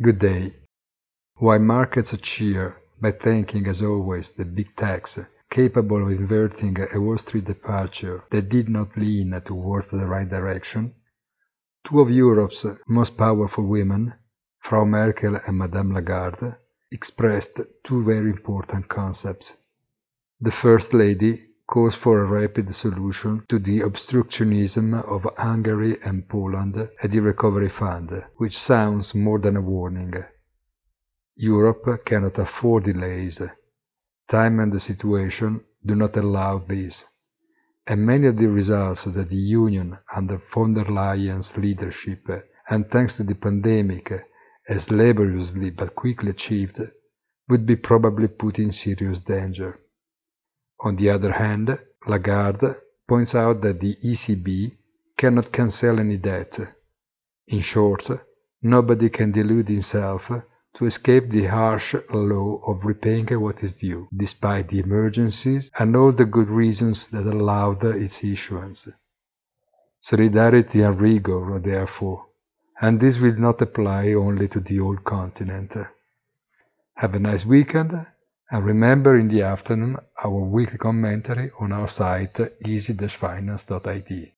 Good day. While markets cheer by thanking as always the big techs capable of inverting a Wall Street departure that did not lean towards the right direction, two of Europe's most powerful women, Frau Merkel and Madame Lagarde, expressed two very important concepts. The First Lady calls for a rapid solution to the obstructionism of Hungary and Poland at the Recovery Fund, which sounds more than a warning. Europe cannot afford delays. Time and the situation do not allow this. And many of the results that the Union under von der Leyen's leadership and thanks to the pandemic has laboriously but quickly achieved would be probably put in serious danger. On the other hand, Lagarde points out that the ECB cannot cancel any debt. In short, nobody can delude himself to escape the harsh law of repaying what is due, despite the emergencies and all the good reasons that allowed its issuance. Solidarity and rigor, therefore, and this will not apply only to the old continent. Have a nice weekend, and remember in the afternoon our weekly commentary on our site easy-finance.it.